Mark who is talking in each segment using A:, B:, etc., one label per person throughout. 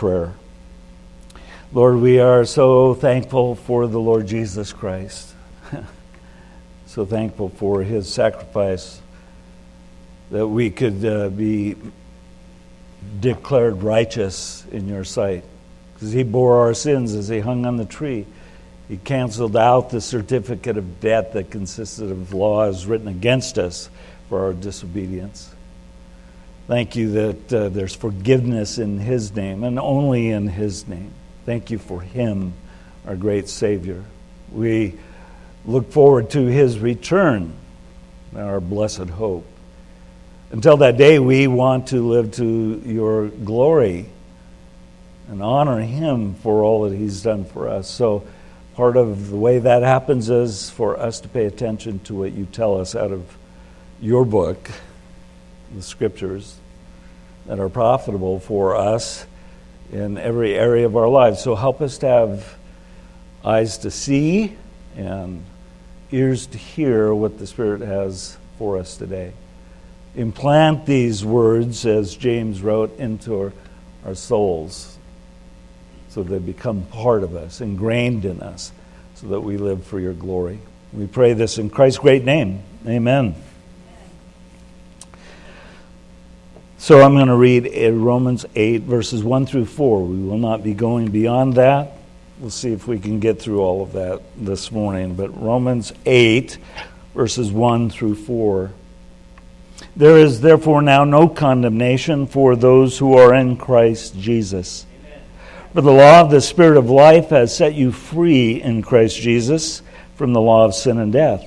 A: prayer. Lord, we are so thankful for the Lord Jesus Christ. so thankful for his sacrifice that we could uh, be declared righteous in your sight. Because he bore our sins as he hung on the tree. He canceled out the certificate of debt that consisted of laws written against us for our disobedience. Thank you that uh, there's forgiveness in his name and only in his name. Thank you for him, our great Savior. We look forward to his return, our blessed hope. Until that day, we want to live to your glory and honor him for all that he's done for us. So, part of the way that happens is for us to pay attention to what you tell us out of your book, the scriptures, that are profitable for us in every area of our lives. So, help us to have eyes to see and ears to hear what the Spirit has for us today implant these words, as James wrote, into our, our souls so they become part of us, ingrained in us, so that we live for your glory. We pray this in Christ's great name. Amen. So I'm going to read uh, Romans 8, verses 1 through 4. We will not be going beyond that. We'll see if we can get through all of that this morning. But Romans 8, verses 1 through 4. There is therefore now no condemnation for those who are in Christ Jesus. Amen. For the law of the Spirit of life has set you free in Christ Jesus from the law of sin and death.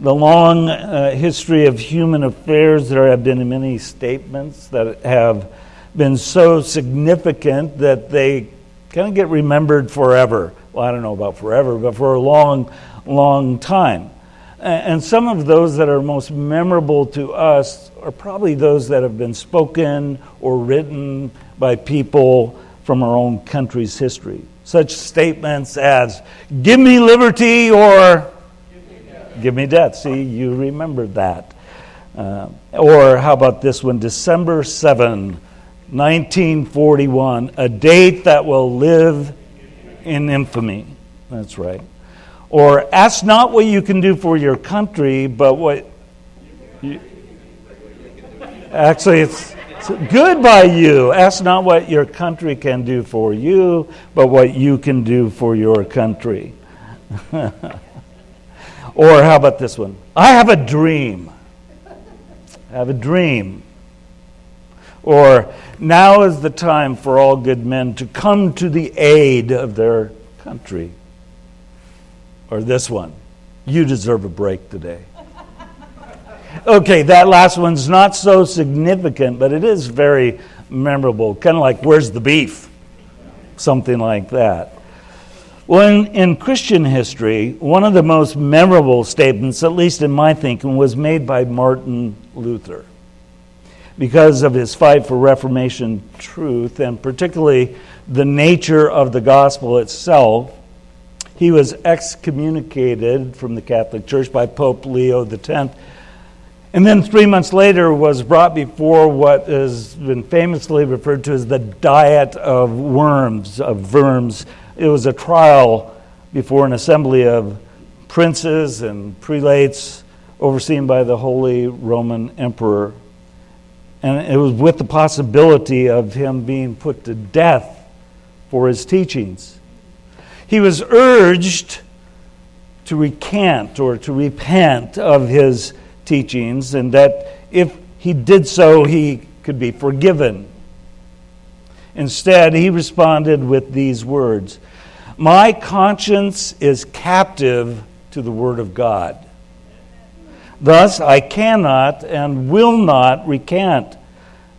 A: the long uh, history of human affairs, there have been many statements that have been so significant that they kind of get remembered forever. Well, I don't know about forever, but for a long, long time. And some of those that are most memorable to us are probably those that have been spoken or written by people from our own country's history. Such statements as, Give me liberty or Give me death. See, you remember that. Uh, or how about this one? December 7, 1941, a date that will live in infamy. That's right. Or ask not what you can do for your country, but what. You, actually, it's, it's good by you. Ask not what your country can do for you, but what you can do for your country. or how about this one? I have a dream. I have a dream. Or now is the time for all good men to come to the aid of their country or this one. You deserve a break today. Okay, that last one's not so significant, but it is very memorable. Kind of like, where's the beef? Something like that. Well, in, Christian history, one of the most memorable statements, at least in my thinking, was made by Martin Luther. Because of his fight for Reformation truth, and particularly the nature of the gospel itself, he was excommunicated from the Catholic Church by Pope Leo X. And then three months later was brought before what has been famously referred to as the Diet of Worms, of Worms. It was a trial before an assembly of princes and prelates overseen by the Holy Roman Emperor. And it was with the possibility of him being put to death for his teachings he was urged to recant or to repent of his teachings, and that if he did so, he could be forgiven. Instead, he responded with these words My conscience is captive to the Word of God. Thus, I cannot and will not recant,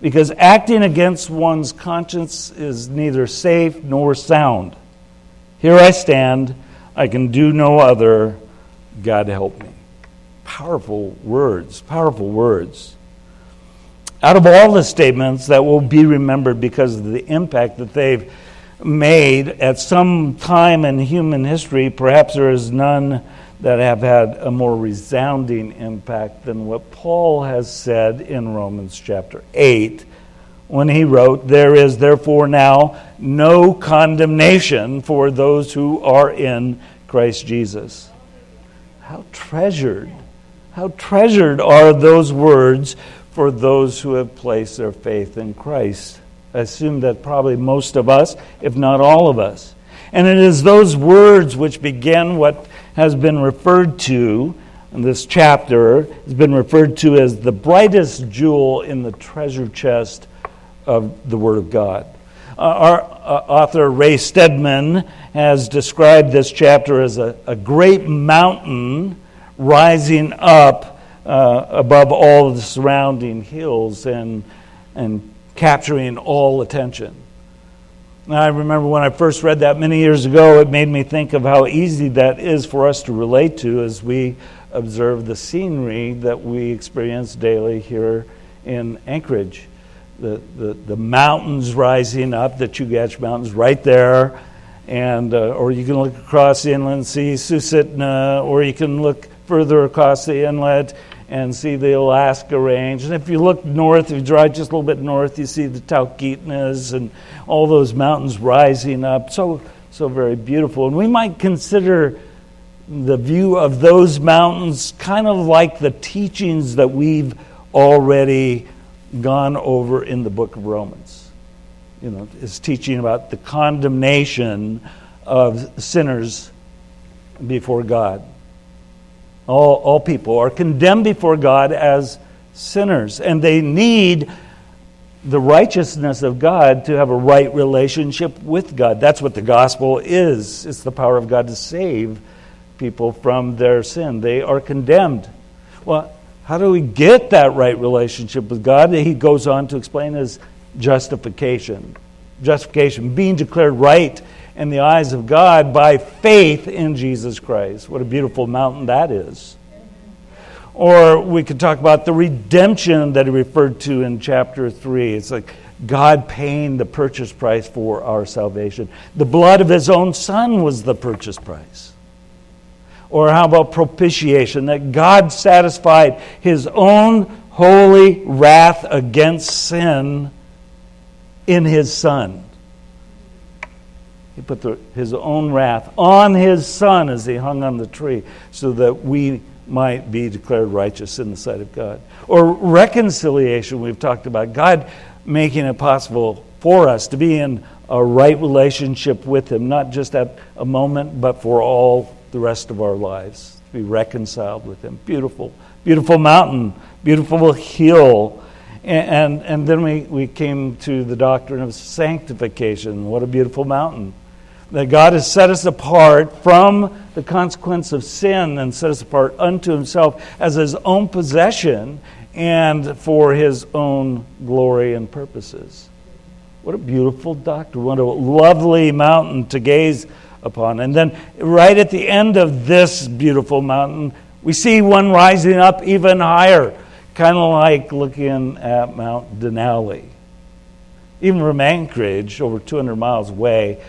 A: because acting against one's conscience is neither safe nor sound. Here I stand. I can do no other. God help me. Powerful words, powerful words. Out of all the statements that will be remembered because of the impact that they've made at some time in human history, perhaps there is none that have had a more resounding impact than what Paul has said in Romans chapter 8 when he wrote, There is therefore now no condemnation for those who are in Christ Jesus. How treasured, how treasured are those words for those who have placed their faith in Christ. I assume that probably most of us, if not all of us. And it is those words which begin what has been referred to in this chapter, has been referred to as the brightest jewel in the treasure chest of the Word of God. Uh, our uh, author, Ray Stedman, has described this chapter as a, a great mountain rising up uh, above all the surrounding hills and, and capturing all attention. I remember when I first read that many years ago, it made me think of how easy that is for us to relate to as we observe the scenery that we experience daily here in Anchorage. The, the, the mountains rising up, the Chugach Mountains right there, and uh, or you can look across the inland sea, Susitna, or you can look further across the inlet and see the Alaska Range. And if you look north, if you drive just a little bit north, you see the Talkeetnas and all those mountains rising up. So, so very beautiful. And we might consider the view of those mountains kind of like the teachings that we've already gone over in the book of Romans. You know, is teaching about the condemnation of sinners before God all, all people are condemned before God as sinners, and they need the righteousness of God to have a right relationship with God. That's what the gospel is. It's the power of God to save people from their sin. They are condemned. Well, how do we get that right relationship with God? He goes on to explain as justification. Justification, being declared right in the eyes of God by faith in Jesus Christ. What a beautiful mountain that is. Or we could talk about the redemption that he referred to in chapter 3. It's like God paying the purchase price for our salvation. The blood of his own son was the purchase price. Or how about propitiation? That God satisfied his own holy wrath against sin in his son. He put the, his own wrath on his son as he hung on the tree so that we might be declared righteous in the sight of God. Or reconciliation, we've talked about God making it possible for us to be in a right relationship with Him, not just at a moment, but for all the rest of our lives, to be reconciled with Him. Beautiful, beautiful mountain, beautiful hill. And, and, and then we, we came to the doctrine of sanctification. What a beautiful mountain that God has set us apart from the consequence of sin and set us apart unto Himself as His own possession and for His own glory and purposes. What a beautiful doctrine. What a lovely mountain to gaze upon. And then, right at the end of this beautiful mountain, we see one rising up even higher, kind of like looking at Mount Denali. Even from Anchorage, over 200 miles away,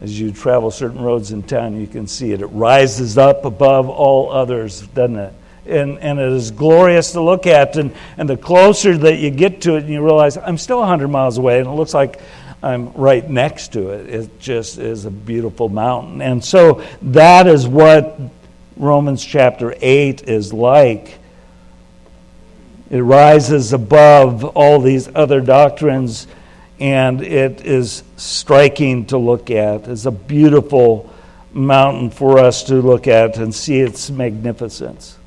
A: as you travel certain roads in town, you can see it. It rises up above all others, doesn't it? And, and it is glorious to look at. And, and the closer that you get to it, and you realize, I'm still 100 miles away, and it looks like I'm right next to it. It just is a beautiful mountain. And so that is what Romans chapter 8 is like. It rises above all these other doctrines and it is striking to look at. It's a beautiful mountain for us to look at and see its magnificence.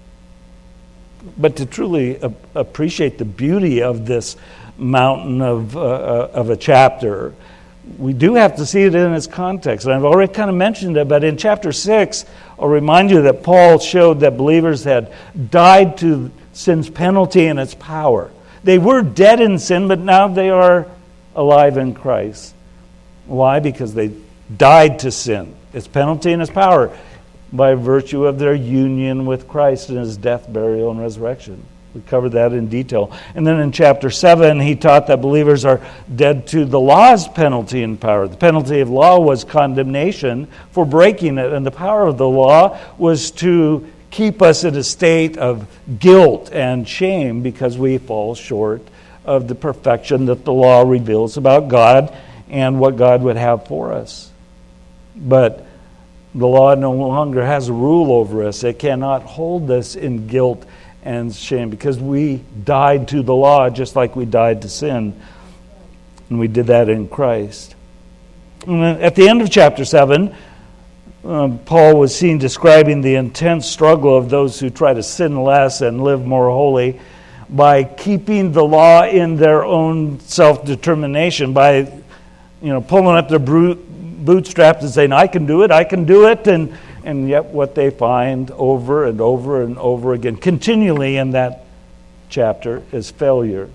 A: But to truly appreciate the beauty of this mountain of, uh, uh, of a chapter, we do have to see it in its context. And I've already kind of mentioned it, but in chapter 6, I'll remind you that Paul showed that believers had died to sin's penalty and its power. They were dead in sin, but now they are alive in Christ. Why? Because they died to sin, its penalty and its power, by virtue of their union with Christ in his death, burial, and resurrection. We covered that in detail. And then in chapter 7, he taught that believers are dead to the law's penalty and power. The penalty of law was condemnation for breaking it, and the power of the law was to keep us in a state of guilt and shame because we fall short of the perfection that the law reveals about God and what God would have for us. But the law no longer has a rule over us. It cannot hold us in guilt and shame because we died to the law just like we died to sin. And we did that in Christ. And at the end of chapter 7, um, Paul was seen describing the intense struggle of those who try to sin less and live more holy by keeping the law in their own self determination, by you know, pulling up their bootstraps and saying, I can do it, I can do it. And, and yet, what they find over and over and over again, continually in that chapter, is failure.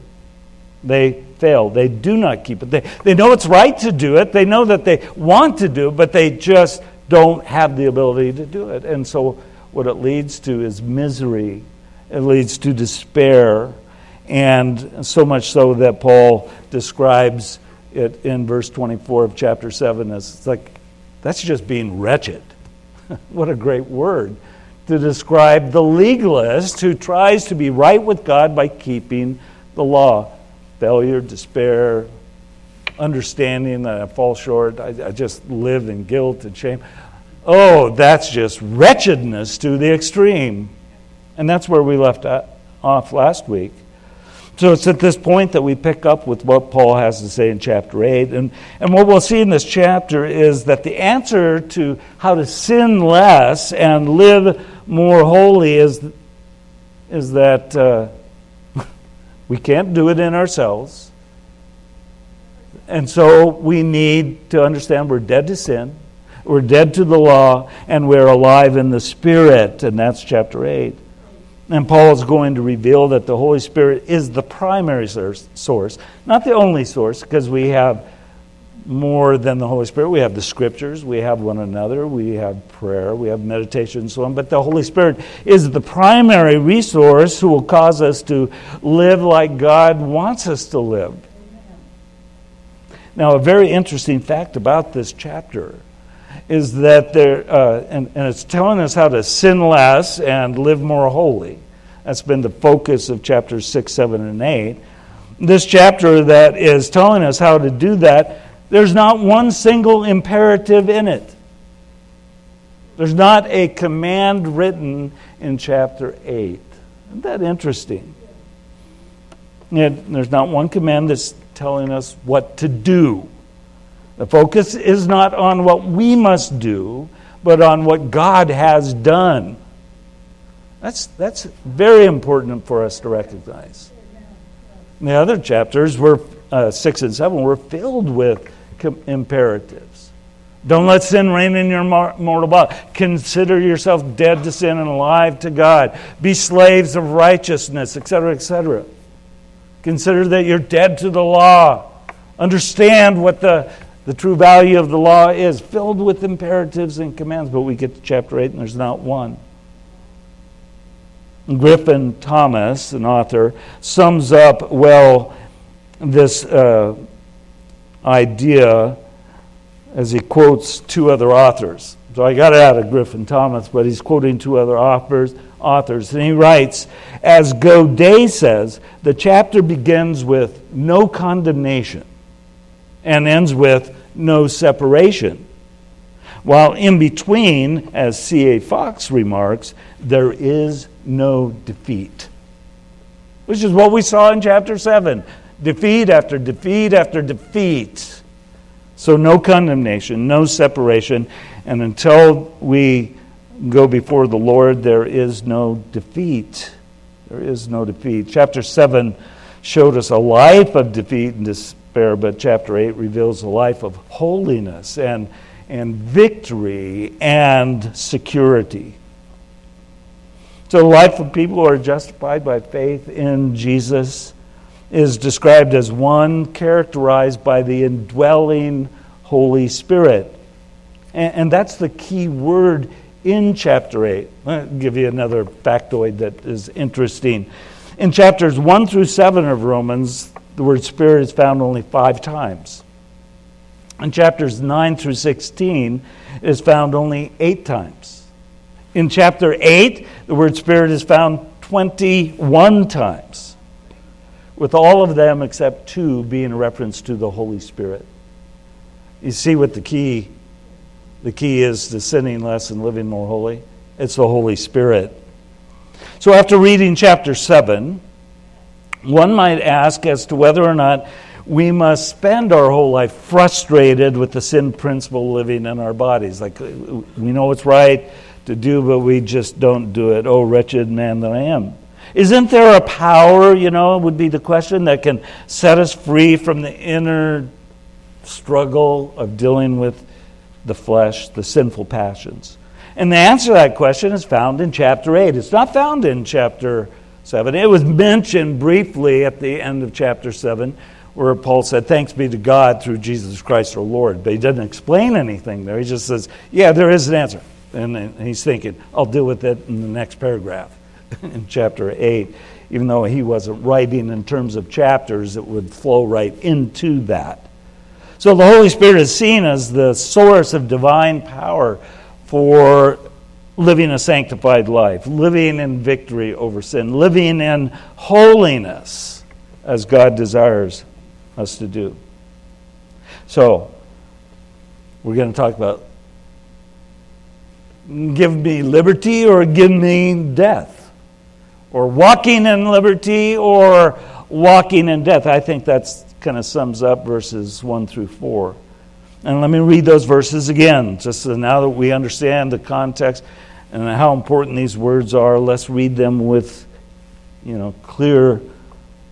A: They fail. They do not keep it. They, they know it's right to do it. They know that they want to do it, but they just don't have the ability to do it. And so, what it leads to is misery, it leads to despair. And so much so that Paul describes it in verse 24 of chapter 7 as it's like, that's just being wretched. what a great word to describe the legalist who tries to be right with God by keeping the law. Failure, despair, understanding that I fall short, I, I just live in guilt and shame. Oh, that's just wretchedness to the extreme. And that's where we left off last week. So it's at this point that we pick up with what Paul has to say in chapter 8. And, and what we'll see in this chapter is that the answer to how to sin less and live more holy is, is that uh, we can't do it in ourselves. And so we need to understand we're dead to sin, we're dead to the law, and we're alive in the Spirit. And that's chapter 8. And Paul is going to reveal that the Holy Spirit is the primary source, not the only source, because we have more than the Holy Spirit. We have the scriptures, we have one another, we have prayer, we have meditation, and so on. But the Holy Spirit is the primary resource who will cause us to live like God wants us to live. Now, a very interesting fact about this chapter is that there, uh, and, and it's telling us how to sin less and live more holy. That's been the focus of chapters 6, 7, and 8. This chapter that is telling us how to do that, there's not one single imperative in it. There's not a command written in chapter 8. Isn't that interesting? there's not one command that's telling us what to do. The focus is not on what we must do, but on what God has done. That's, that's very important for us to recognize. The other chapters were uh, 6 and 7 were filled with com- imperatives. Don't let sin reign in your mortal body. Consider yourself dead to sin and alive to God. Be slaves of righteousness, etc., etc. Consider that you're dead to the law. Understand what the the true value of the law is filled with imperatives and commands, but we get to chapter 8 and there's not one. Griffith Thomas, an author, sums up well this uh, idea as he quotes two other authors. So I got it out of Griffith Thomas, but he's quoting two other authors. Authors, and he writes, as Godet says, the chapter begins with no condemnation and ends with no separation. While in between, as C.A. Fox remarks, there is no defeat. Which is what we saw in chapter 7 defeat after defeat after defeat. So, no condemnation, no separation. And until we go before the Lord, there is no defeat. There is no defeat. Chapter 7 showed us a life of defeat and despair but chapter 8 reveals a life of holiness and, and victory and security. So, the life of people who are justified by faith in Jesus is described as one characterized by the indwelling Holy Spirit. And, and that's the key word in chapter 8. I'll give you another factoid that is interesting. In chapters 1 through 7 of Romans, the word spirit is found only five times. In chapters 9 through 16, it is found only eight times. In chapter 8, the word spirit is found 21 times, with all of them except two being a reference to the Holy Spirit. You see what the key the key is to sinning less and living more holy? It's the Holy Spirit. So after reading chapter 7, one might ask as to whether or not we must spend our whole life frustrated with the sin principle living in our bodies. Like we know it's right to do, but we just don't do it. Oh, wretched man that I am. Isn't there a power, you know, would be the question, that can set us free from the inner struggle of dealing with the flesh, the sinful passions? And the answer to that question is found in chapter 8. It's not found in chapter 7. It was mentioned briefly at the end of chapter 7, where Paul said, Thanks be to God through Jesus Christ our Lord. But he doesn't explain anything there. He just says, Yeah, there is an answer. And he's thinking, I'll deal with it in the next paragraph in chapter 8. Even though he wasn't writing in terms of chapters, it would flow right into that. So the Holy Spirit is seen as the source of divine power for living a sanctified life, living in victory over sin, living in holiness as God desires us to do. So, we're going to talk about give me liberty or give me death, or walking in liberty or walking in death. I think that's kind of sums up verses 1 through 4. And let me read those verses again, just so now that we understand the context and how important these words are. Let's read them with, you know, clear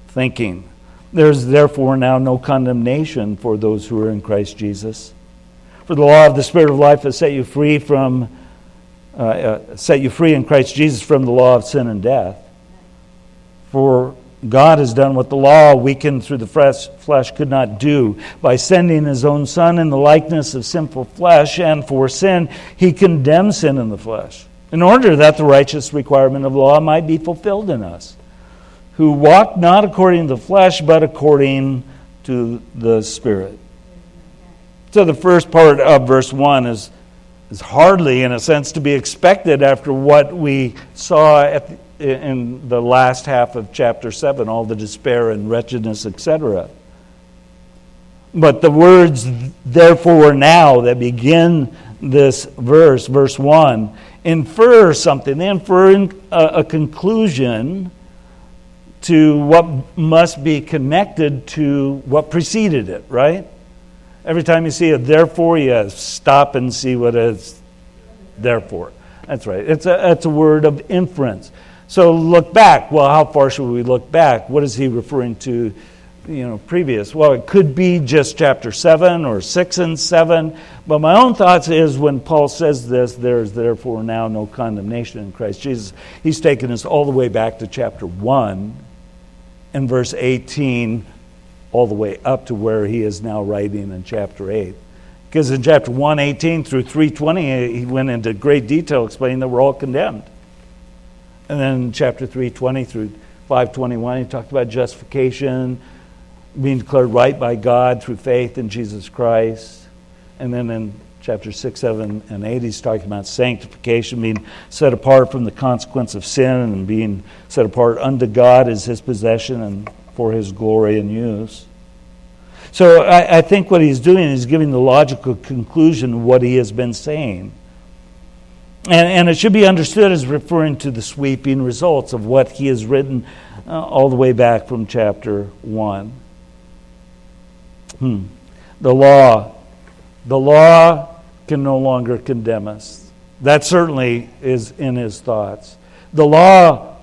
A: thinking. There's therefore now no condemnation for those who are in Christ Jesus. For the law of the Spirit of life has set you free from, uh, uh, set you free in Christ Jesus from the law of sin and death. For God has done what the law, weakened through the flesh, could not do. By sending his own Son in the likeness of sinful flesh, and for sin, he condemned sin in the flesh, in order that the righteous requirement of law might be fulfilled in us, who walk not according to the flesh, but according to the Spirit. So the first part of verse 1 is, is hardly, in a sense, to be expected after what we saw the in the last half of chapter 7, all the despair and wretchedness, etc. But the words, therefore, now, that begin this verse, verse 1, infer something. They infer a, a conclusion to what must be connected to what preceded it, right? Every time you see a therefore, you stop and see what it's therefore. That's right. It's a, it's a word of inference. So look back. Well, how far should we look back? What is he referring to, you know, previous? Well, it could be just chapter 7 or 6 and 7. But my own thoughts is when Paul says this, there's therefore now no condemnation in Christ Jesus, he's taken us all the way back to chapter 1 and verse 18 all the way up to where he is now writing in chapter 8. Because in chapter 118 through 320, he went into great detail explaining that we're all condemned. And then in chapter 320 through 521, he talked about justification, being declared right by God through faith in Jesus Christ. And then in chapter 6, 7, and 8, he's talking about sanctification, being set apart from the consequence of sin and being set apart unto God as his possession and for his glory and use. So I, I think what he's doing is giving the logical conclusion of what he has been saying. And, and it should be understood as referring to the sweeping results of what he has written uh, all the way back from chapter 1. Hmm. The law. The law can no longer condemn us. That certainly is in his thoughts. The law,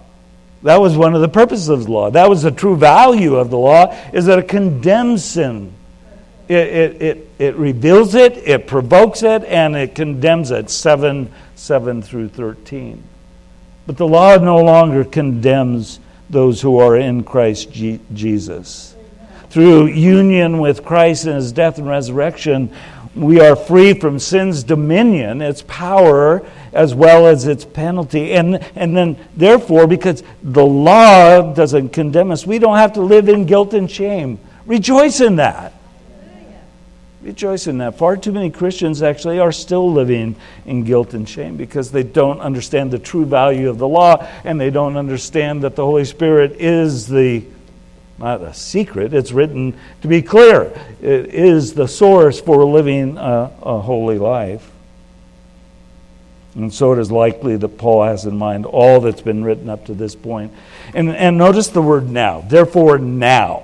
A: that was one of the purposes of the law. That was the true value of the law, is that it condemns sin. It, it, it, it reveals it, it provokes it, and it condemns it. Seven 7 through 13. But the law no longer condemns those who are in Christ Jesus. Through union with Christ and his death and resurrection, we are free from sin's dominion, its power, as well as its penalty. And, and then, therefore, because the law doesn't condemn us, we don't have to live in guilt and shame. Rejoice in that. Rejoice in that. Far too many Christians actually are still living in guilt and shame because they don't understand the true value of the law and they don't understand that the Holy Spirit is the not a secret, it's written to be clear. It is the source for living a, a holy life. And so it is likely that Paul has in mind all that's been written up to this point. And, and notice the word now. Therefore, now.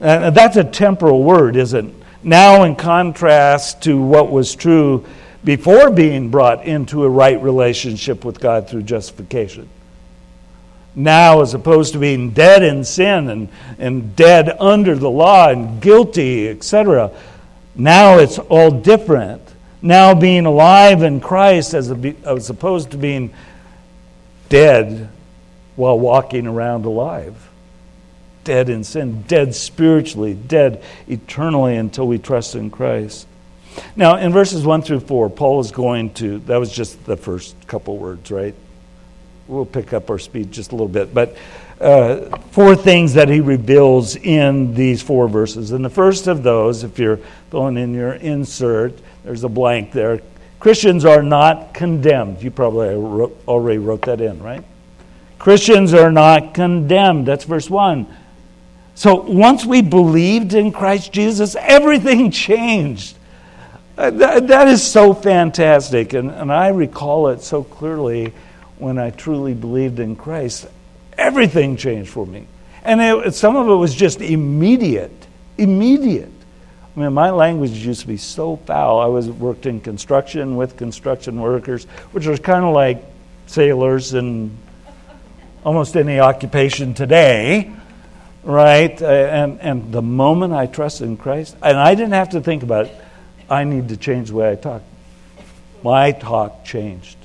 A: And that's a temporal word, isn't it? Now, in contrast to what was true before being brought into a right relationship with God through justification now as opposed to being dead in sin and, and dead under the law and guilty, etc. Now it's all different. Now being alive in Christ as, a, as opposed to being dead while walking around alive. Dead in sin, dead spiritually, dead eternally until we trust in Christ. Now, in verses 1 through 4, Paul is going to, that was just the first couple words, right? We'll pick up our speed just a little bit. But uh, four things that he reveals in these four verses. And the first of those, if you're going in your insert, there's a blank there. Christians are not condemned. You probably wrote, already wrote that in, right? Christians are not condemned. That's verse 1. So once we believed in Christ Jesus, everything changed. Uh, that, that is so fantastic. And, and I recall it so clearly when I truly believed in Christ, everything changed for me. And it, some of it was just immediate, immediate. I mean, my language used to be so foul. I was worked in construction with construction workers, which was kind of like sailors and almost any occupation today, right? Uh, and, and the moment I trusted in Christ, and I didn't have to think about it, I need to change the way I talk. My talk changed.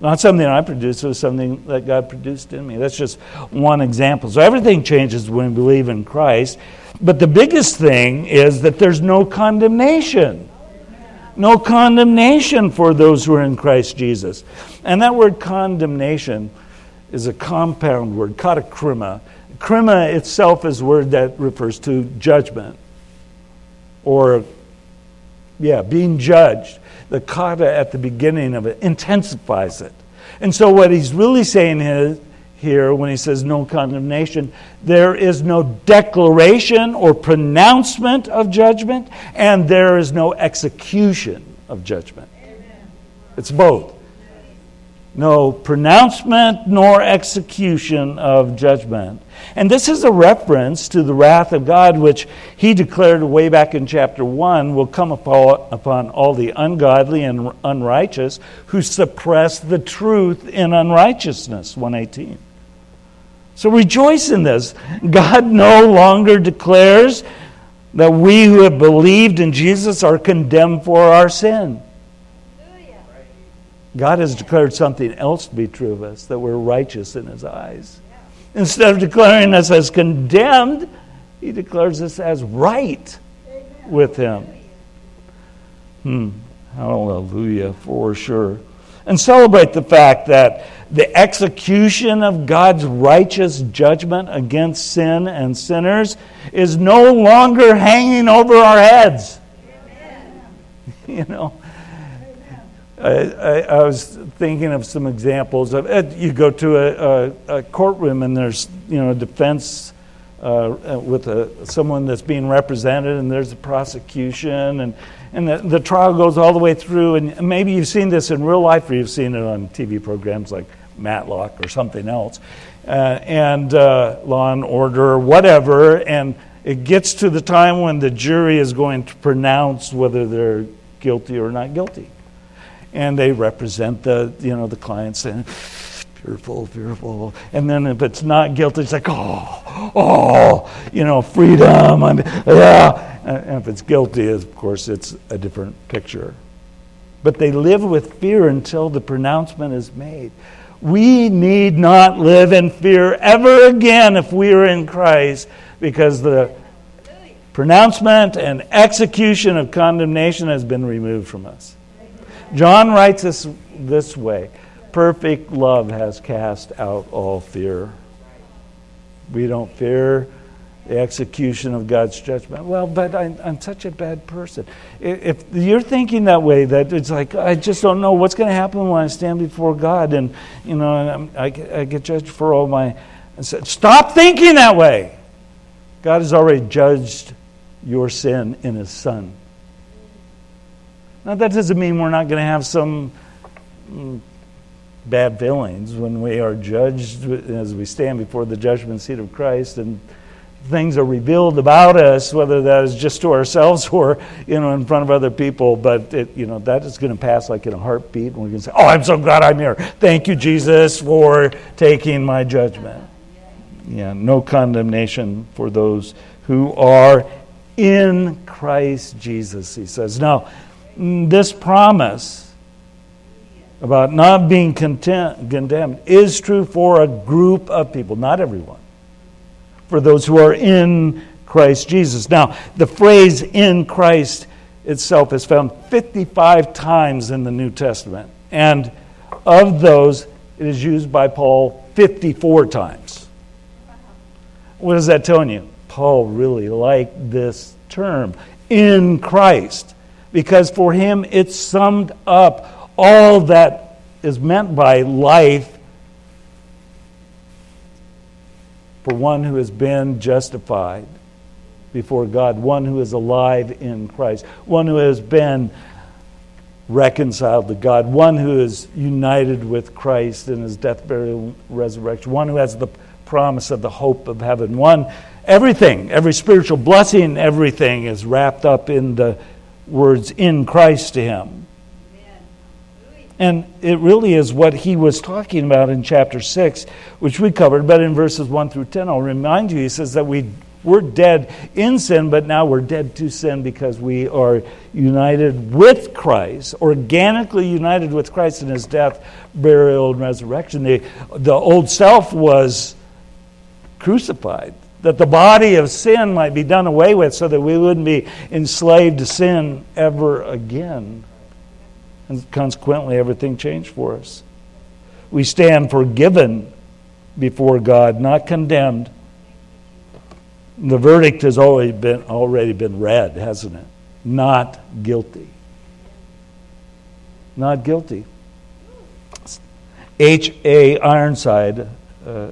A: Not something I produced, it was something that God produced in me. That's just one example. So everything changes when we believe in Christ. But the biggest thing is that there's no condemnation. No condemnation for those who are in Christ Jesus. And that word condemnation is a compound word, katakrima. Krima itself is a word that refers to judgment or, yeah, being judged the kata at the beginning of it intensifies it. And so, what he's really saying is, here when he says no condemnation, there is no declaration or pronouncement of judgment, and there is no execution of judgment. It's both no pronouncement nor execution of judgment. And this is a reference to the wrath of God, which he declared way back in chapter 1 will come upon all the ungodly and unrighteous who suppress the truth in unrighteousness. 118. So rejoice in this. God no longer declares that we who have believed in Jesus are condemned for our sin. God has declared something else to be true of us, that we're righteous in His eyes. Instead of declaring us as condemned, He declares us as right with Him. Hmm. Hallelujah, for sure. And celebrate the fact that the execution of God's righteous judgment against sin and sinners is no longer hanging over our heads. You know, I, I, was thinking of some examples of. You go to a, a, a courtroom and there's you know a defense uh, with a, someone that's being represented, and there's a prosecution, and and the, the, trial goes all the way through. And maybe you've seen this in real life, or you've seen it on TV programs like Matlock or something else, uh, and uh, Law and Order or whatever, and it gets to the time when the jury is going to pronounce whether they're guilty or not guilty and they represent the you know the clients and fearful, fearful. And then if it's not guilty, it's like, oh, oh, you know, freedom. I'm, yeah. And if it's guilty, of course, it's a different picture. But they live with fear until the pronouncement is made. We need not live in fear ever again if we are in Christ because the pronouncement and execution of condemnation has been removed from us. John writes this this way Perfect love has cast out all fear. We don't fear the execution of God's judgment. Well, but I'm, I'm, such a bad person. If you're thinking that way, that it's like, I just don't know what's going to happen when I stand before God and, you know, I, I get judged for all my. Stop thinking that way. God has already judged your sin in His Son. Now, that doesn't mean we're not going to have some mm, bad feelings when we are judged as we stand before the judgment seat of Christ and things are revealed about us, whether that is just to ourselves or you know in front of other people. But it, you know that is going to pass like in a heartbeat, and we're going to say, "Oh, I'm so glad I'm here. Thank you, Jesus, for taking my judgment." Yeah, no condemnation for those who are in Christ Jesus. He says. Now, this promise about not being content, condemned is true for a group of people, not everyone. For those who are in Christ Jesus. Now, the phrase in Christ itself is found 55 times in the New Testament. And of those, it is used by Paul 54 times. What is that telling you? Paul really liked this term, in Christ, because for him it summed up all that is meant by life for one who has been justified before God, one who is alive in Christ, one who has been reconciled to God, one who is united with Christ in his death, burial, resurrection, one who has the promise of the hope of heaven, one everything, every spiritual blessing, everything is wrapped up in the words in Christ to him. And it really is what he was talking about in chapter 6, which we covered, but in verses 1 through 10, I'll remind you, he says that we, we're dead in sin, but now we're dead to sin because we are united with Christ, organically united with Christ in his death, burial, and resurrection. The, the old self was crucified, that the body of sin might be done away with so that we wouldn't be enslaved to sin ever again. And consequently, everything changed for us. We stand forgiven before God, not condemned. The verdict has already been, already been read, hasn't it? Not guilty. Not guilty. H.A. Ironside, uh,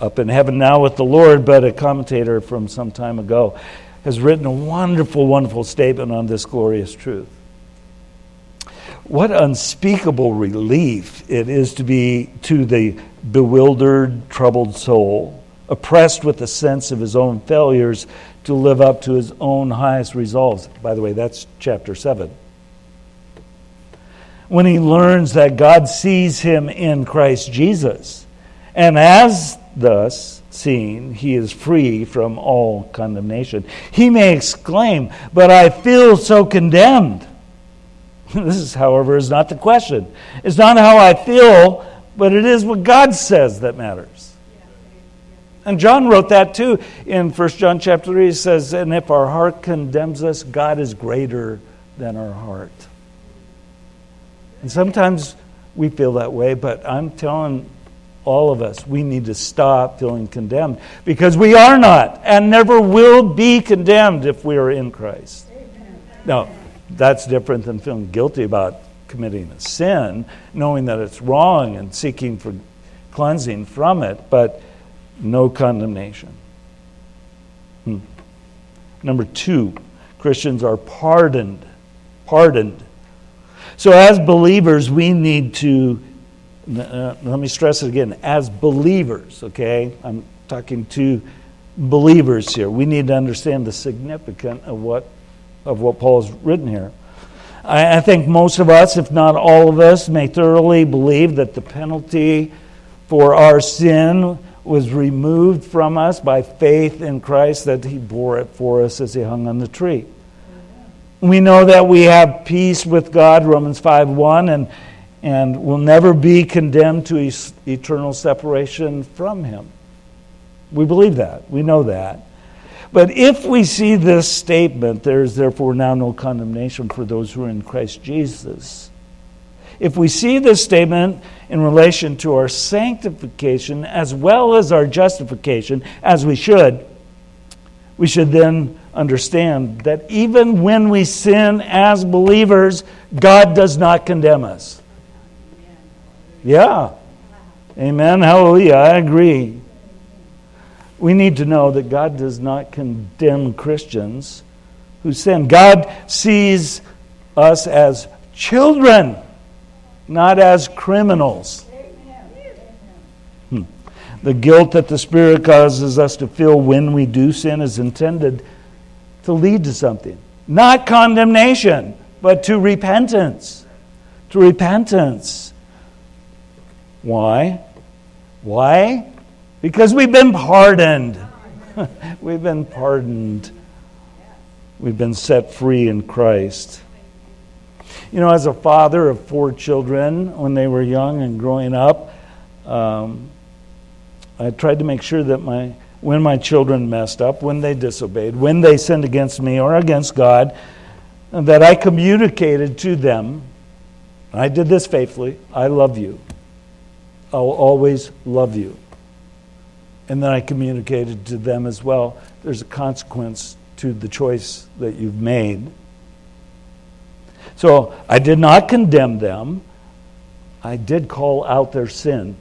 A: up in heaven now with the Lord, but a commentator from some time ago, has written a wonderful, wonderful statement on this glorious truth. What unspeakable relief it is to be to the bewildered, troubled soul, oppressed with the sense of his own failures, to live up to his own highest resolves. By the way, that's chapter 7. When he learns that God sees him in Christ Jesus, and as thus seen, he is free from all condemnation, he may exclaim, But I feel so condemned. This is, however, is not the question. It's not how I feel, but it is what God says that matters. And John wrote that too in 1 John chapter 3. He says, And if our heart condemns us, God is greater than our heart. And sometimes we feel that way, but I'm telling all of us, we need to stop feeling condemned because we are not and never will be condemned if we are in Christ. No that's different than feeling guilty about committing a sin, knowing that it's wrong and seeking for cleansing from it, but no condemnation. Hmm. Number two, Christians are pardoned. Pardoned. So, as believers, we need to, uh, let me stress it again, as believers, okay? I'm talking to believers here. We need to understand the significance of what of what Paul has written here. I, I think most of us, if not all of us, may thoroughly believe that the penalty for our sin was removed from us by faith in Christ, that He bore it for us as He hung on the tree. We know that we have peace with God, Romans 5 1, and, and will never be condemned to eternal separation from Him. We believe that. We know that. But if we see this statement, there is therefore now no condemnation for those who are in Christ Jesus. If we see this statement in relation to our sanctification as well as our justification, as we should, we should then understand that even when we sin as believers, God does not condemn us. Yeah. Amen. Hallelujah. I agree. We need to know that God does not condemn Christians who sin. God sees us as children, not as criminals. Hmm. The guilt that the Spirit causes us to feel when we do sin is intended to lead to something. Not condemnation, but to repentance. To repentance. Why? Why? Because we've been pardoned. we've been pardoned. We've been set free in Christ. You know, as a father of four children, when they were young and growing up, um, I tried to make sure that my when my children messed up, when they disobeyed, when they sinned against me or against God, that I communicated to them. I did this faithfully. I love you. I'll always love you. And then I communicated to them as well there's a consequence to the choice that you've made. So I did not condemn them. I did call out their sin.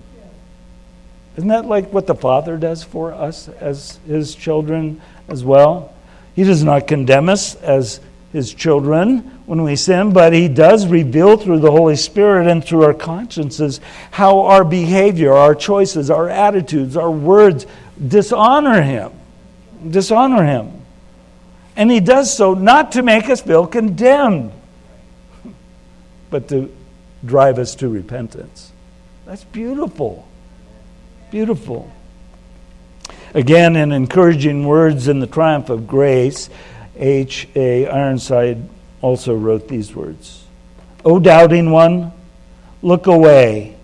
A: Isn't that like what the Father does for us as His children as well? He does not condemn us as His children when we sin, but He does reveal through the Holy Spirit and through our consciences how our behavior, our choices, our attitudes, our words dishonor Him. Dishonor Him. And He does so not to make us feel condemned, but to drive us to repentance. That's beautiful. Beautiful. Again, in encouraging words in the triumph of grace, H. A. Ironside also wrote these words O doubting one, look away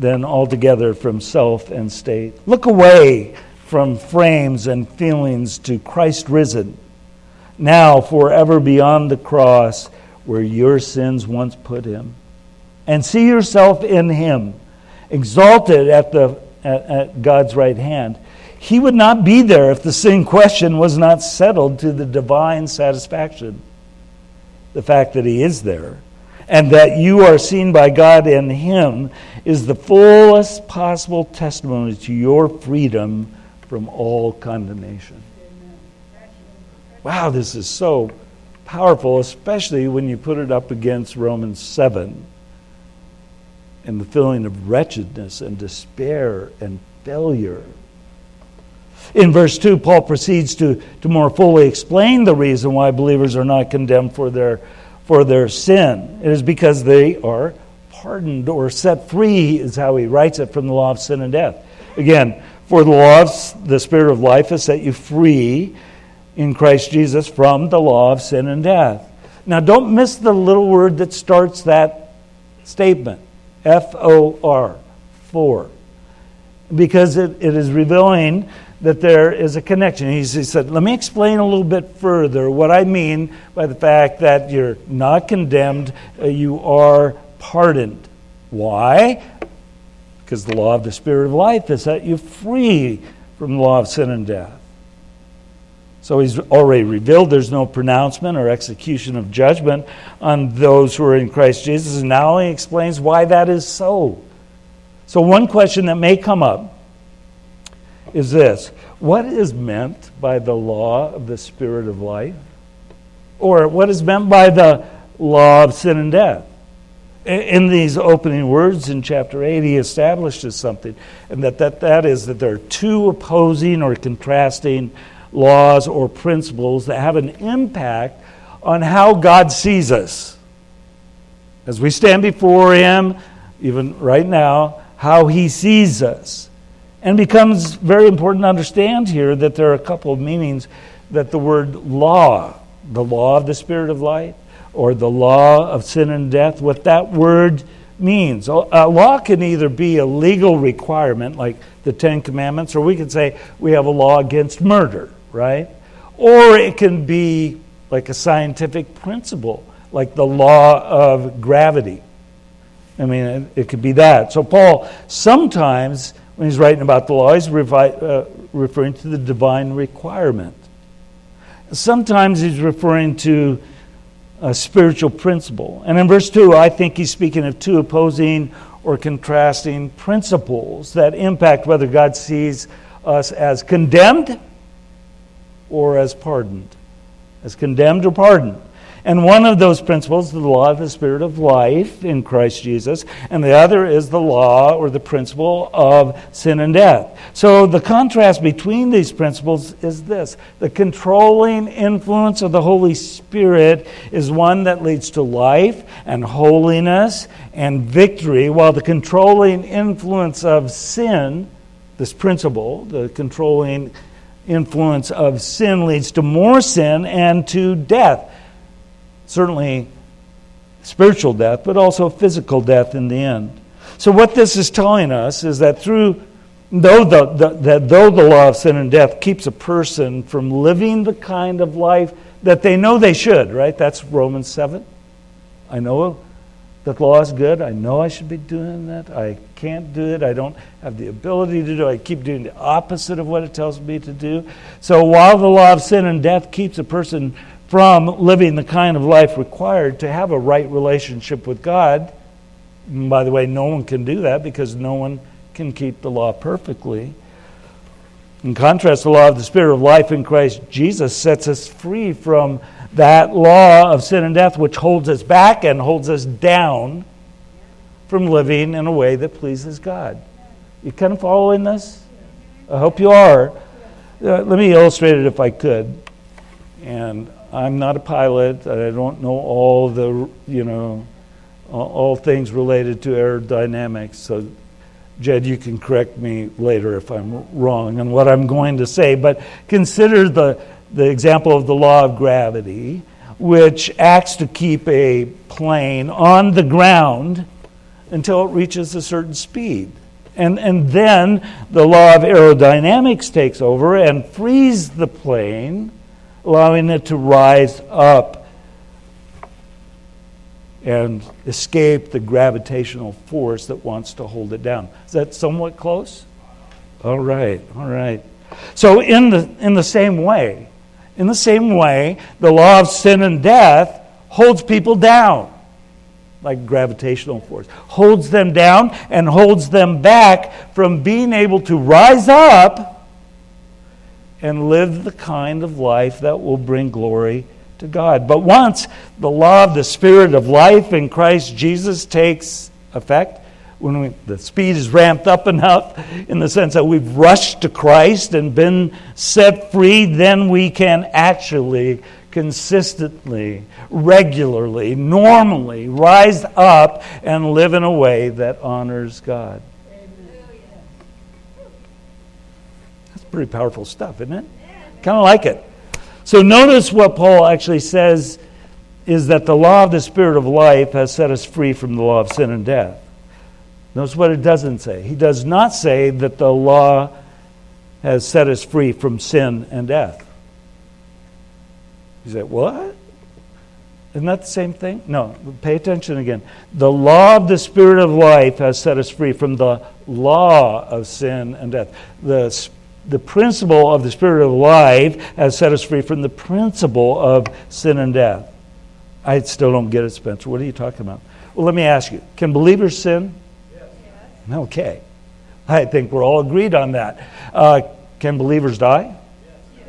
A: then altogether from self and state. Look away from frames and feelings to Christ risen, now forever beyond the cross where your sins once put him. And see yourself in him, exalted at the at, at God's right hand. He would not be there if the sin question was not settled to the divine satisfaction. The fact that He is there and that you are seen by God in Him is the fullest possible testimony to your freedom from all condemnation. Wow, this is so powerful, especially when you put it up against Romans 7 and the feeling of wretchedness and despair and failure. In verse 2, Paul proceeds to, to more fully explain the reason why believers are not condemned for their, for their sin. It is because they are pardoned or set free, is how he writes it, from the law of sin and death. Again, for the law of the Spirit of life has set you free in Christ Jesus from the law of sin and death. Now, don't miss the little word that starts that statement. F O R, for. Because it, it is revealing that there is a connection. He said, Let me explain a little bit further what I mean by the fact that you're not condemned, uh, you are pardoned. Why? Because the law of the Spirit of life has set you free from the law of sin and death. So he's already revealed there's no pronouncement or execution of judgment on those who are in Christ Jesus. And now he explains why that is so. So, one question that may come up is this What is meant by the law of the Spirit of life? Or what is meant by the law of sin and death? In these opening words in chapter 8, he establishes something, and that, that, that is that there are two opposing or contrasting laws or principles that have an impact on how God sees us. As we stand before Him, even right now, how He sees us. And it becomes very important to understand here that there are a couple of meanings that the word law, the law of the Spirit of light, or the law of sin and death, what that word means. A law can either be a legal requirement, like the Ten Commandments, or we could say we have a law against murder right? Or it can be like a scientific principle, like the law of gravity. I mean, it, it could be that. So, Paul sometimes, when he's writing about the law, he's revi- uh, referring to the divine requirement. Sometimes he's referring to a spiritual principle. And in verse 2, I think he's speaking of two opposing or contrasting principles that impact whether God sees us as condemned or as pardoned. As condemned or pardoned. And one of those principles is the law of the Spirit of life in Christ Jesus, and the other is the law or the principle of sin and death. So the contrast between these principles is this the controlling influence of the Holy Spirit is one that leads to life and holiness and victory, while the controlling influence of sin, this principle, the controlling influence of sin leads to more sin and to death certainly spiritual death, but also physical death in the end. So, what this is telling us is that through though the, the, that though the law of sin and death keeps a person from living the kind of life that they know they should, right? That's Romans 7. I know that the law is good. I know I should be doing that. I can't do it. I don't have the ability to do it. I keep doing the opposite of what it tells me to do. So while the law of sin and death keeps a person from living the kind of life required to have a right relationship with God. And by the way, no one can do that because no one can keep the law perfectly. In contrast, the law of the Spirit of life in Christ Jesus sets us free from that law of sin and death, which holds us back and holds us down from living in a way that pleases God. You kind of following this? I hope you are. Uh, let me illustrate it if I could. And I'm not a pilot. I don't know all the, you know, all things related to aerodynamics. So, Jed, you can correct me later if I'm wrong on what I'm going to say. But consider the, the example of the law of gravity, which acts to keep a plane on the ground until it reaches a certain speed. And, and then the law of aerodynamics takes over and frees the plane allowing it to rise up and escape the gravitational force that wants to hold it down. Is that somewhat close? All right, all right. So, in the, in the same way, in the same way, the law of sin and death holds people down like gravitational force, holds them down and holds them back from being able to rise up and live the kind of life that will bring glory to God. But once the law of the Spirit of life in Christ Jesus takes effect, when we, the speed is ramped up enough in the sense that we've rushed to Christ and been set free, then we can actually consistently, regularly, normally rise up and live in a way that honors God. Pretty powerful stuff, isn't it? Kind of like it. So notice what Paul actually says is that the law of the Spirit of life has set us free from the law of sin and death. Notice what it doesn't say. He does not say that the law has set us free from sin and death. You say, what? Isn't that the same thing? No, pay attention again. The law of the Spirit of life has set us free from the law of sin and death. The the principle of the Spirit of life has set us free from the principle of sin and death. I still don't get it, Spencer. What are you talking about? Well, let me ask you can believers sin? Yes. Okay. I think we're all agreed on that. Uh, can believers die? Yes.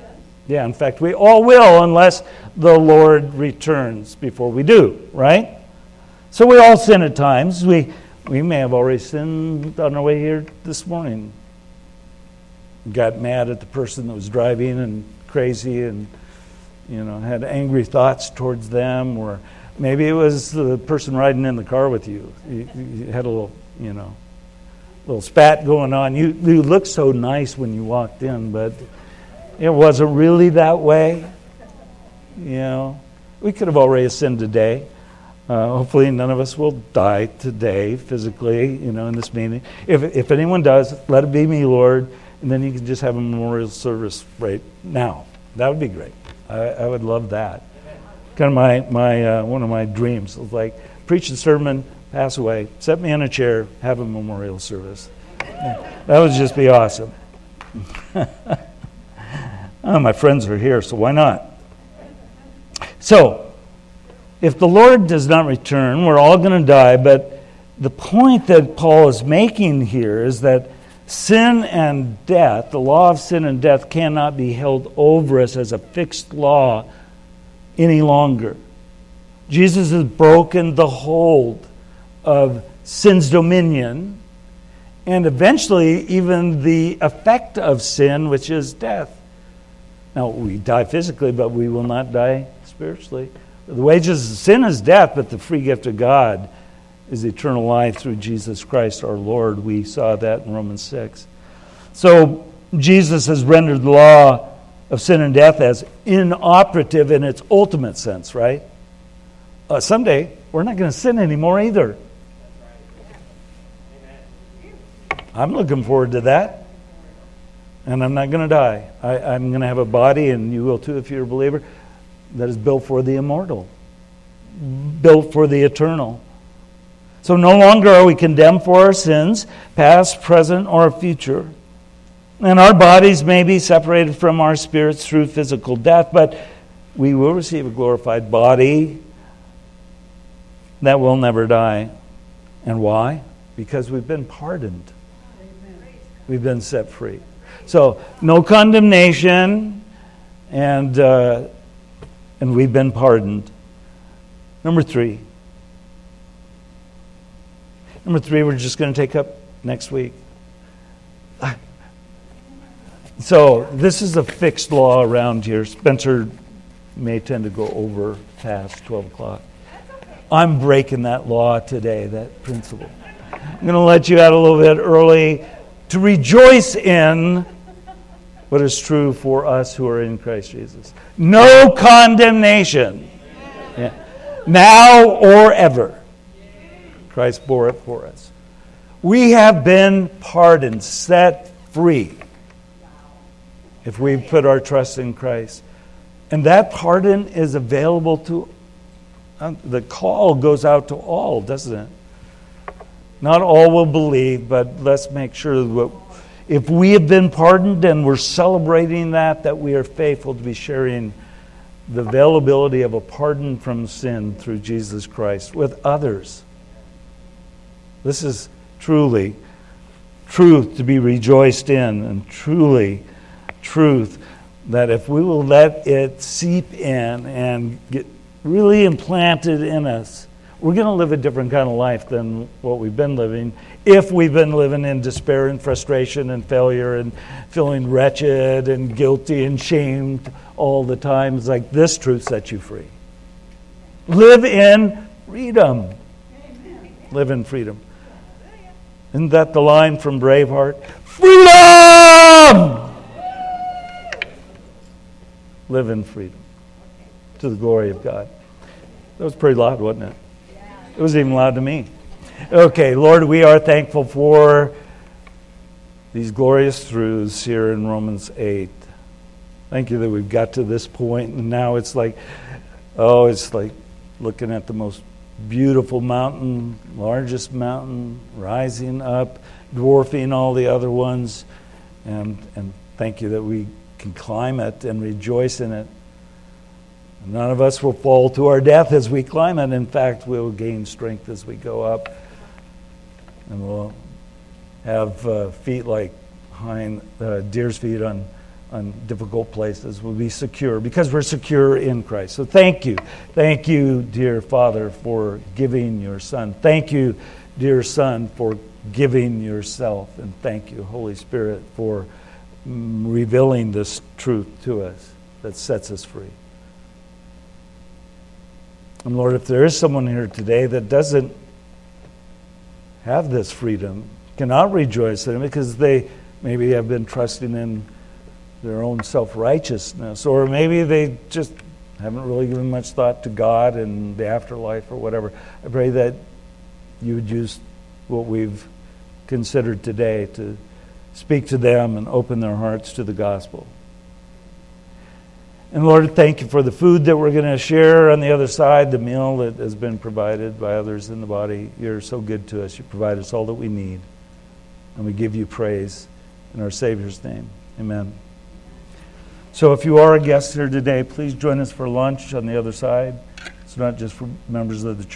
A: Yeah, in fact, we all will unless the Lord returns before we do, right? So we all sin at times. We, we may have already sinned on our way here this morning got mad at the person that was driving and crazy and you know had angry thoughts towards them or maybe it was the person riding in the car with you. You, you had a little you know little spat going on. You you looked so nice when you walked in but it wasn't really that way you know. We could have already sinned today. Uh, hopefully none of us will die today physically you know in this meeting. If, if anyone does let it be me lord and then you can just have a memorial service right now. That would be great. I, I would love that. Kind of my, my uh, one of my dreams. was like preach the sermon, pass away, set me in a chair, have a memorial service. That would just be awesome. oh, my friends are here, so why not? So, if the Lord does not return, we're all going to die, but the point that Paul is making here is that sin and death, the law of sin and death, cannot be held over us as a fixed law any longer. Jesus has broken the hold of sin's dominion and eventually even the effect of sin, which is death. Now, we die physically, but we will not die spiritually. The wages of sin is death, but the free gift of God is eternal life through Jesus Christ our Lord. We saw that in Romans 6. So, Jesus has rendered the law of sin and death as inoperative in its ultimate sense, right? Uh, someday, we're not going to sin anymore either. I'm looking forward to that. And I'm not going to die. I, I'm going to have a body, and you will too if you're a believer, that is built for the immortal, built for the eternal. So no longer are we condemned for our sins, past, present, or future. And our bodies may be separated from our spirits through physical death, but we will receive a glorified body that will never die. And why? Because we've been pardoned we've been set free. So, no condemnation, and, uh, and we've been pardoned. Number three. Number three, we're just going to take up next week. So, this is a fixed law around here. Spencer may tend to go over past 12 o'clock. I'm breaking that law today, that principle. I'm going to let you out a little bit early to rejoice in what is true for us who are in Christ Jesus. No condemnation. Yeah. Now or ever. Christ bore it for us. We have been pardoned, set free, if we put our trust in Christ. And that pardon is available to, uh, the call goes out to all, doesn't it? Not all will believe, but let's make sure that if we have been pardoned and we're celebrating that, that we are faithful to be sharing the availability of a pardon from sin through Jesus Christ with others. This is truly truth to be rejoiced in, and truly truth that if we will let it seep in and get really implanted in us, we're going to live a different kind of life than what we've been living if we've been living in despair and frustration and failure and feeling wretched and guilty and shamed all the time. It's like this truth sets you free. Live in freedom. Live in freedom. Isn't that the line from Braveheart? Freedom! Live in freedom to the glory of God. That was pretty loud, wasn't it? It was even loud to me. Okay, Lord, we are thankful for these glorious truths here in Romans 8. Thank you that we've got to this point, and now it's like, oh, it's like looking at the most beautiful mountain, largest mountain, rising up, dwarfing all the other ones. And, and thank you that we can climb it and rejoice in it. None of us will fall to our death as we climb it. In fact, we'll gain strength as we go up. And we'll have uh, feet like hind, uh, deer's feet on, on difficult places. We'll be secure because we're secure in Christ. So thank you. Thank you, dear Father, for giving your Son. Thank you, dear Son, for giving yourself. And thank you, Holy Spirit, for revealing this truth to us that sets us free. And Lord, if there is someone here today that doesn't have this freedom, cannot rejoice in it because they maybe have been trusting in their own self righteousness, or maybe they just haven't really given much thought to God and the afterlife or whatever. I pray that you would use what we've considered today to speak to them and open their hearts to the gospel. And Lord, thank you for the food that we're going to share on the other side, the meal that has been provided by others in the body. You're so good to us. You provide us all that we need. And we give you praise in our Savior's name. Amen. So if you are a guest here today, please join us for lunch on the other side. It's not just for members of the church.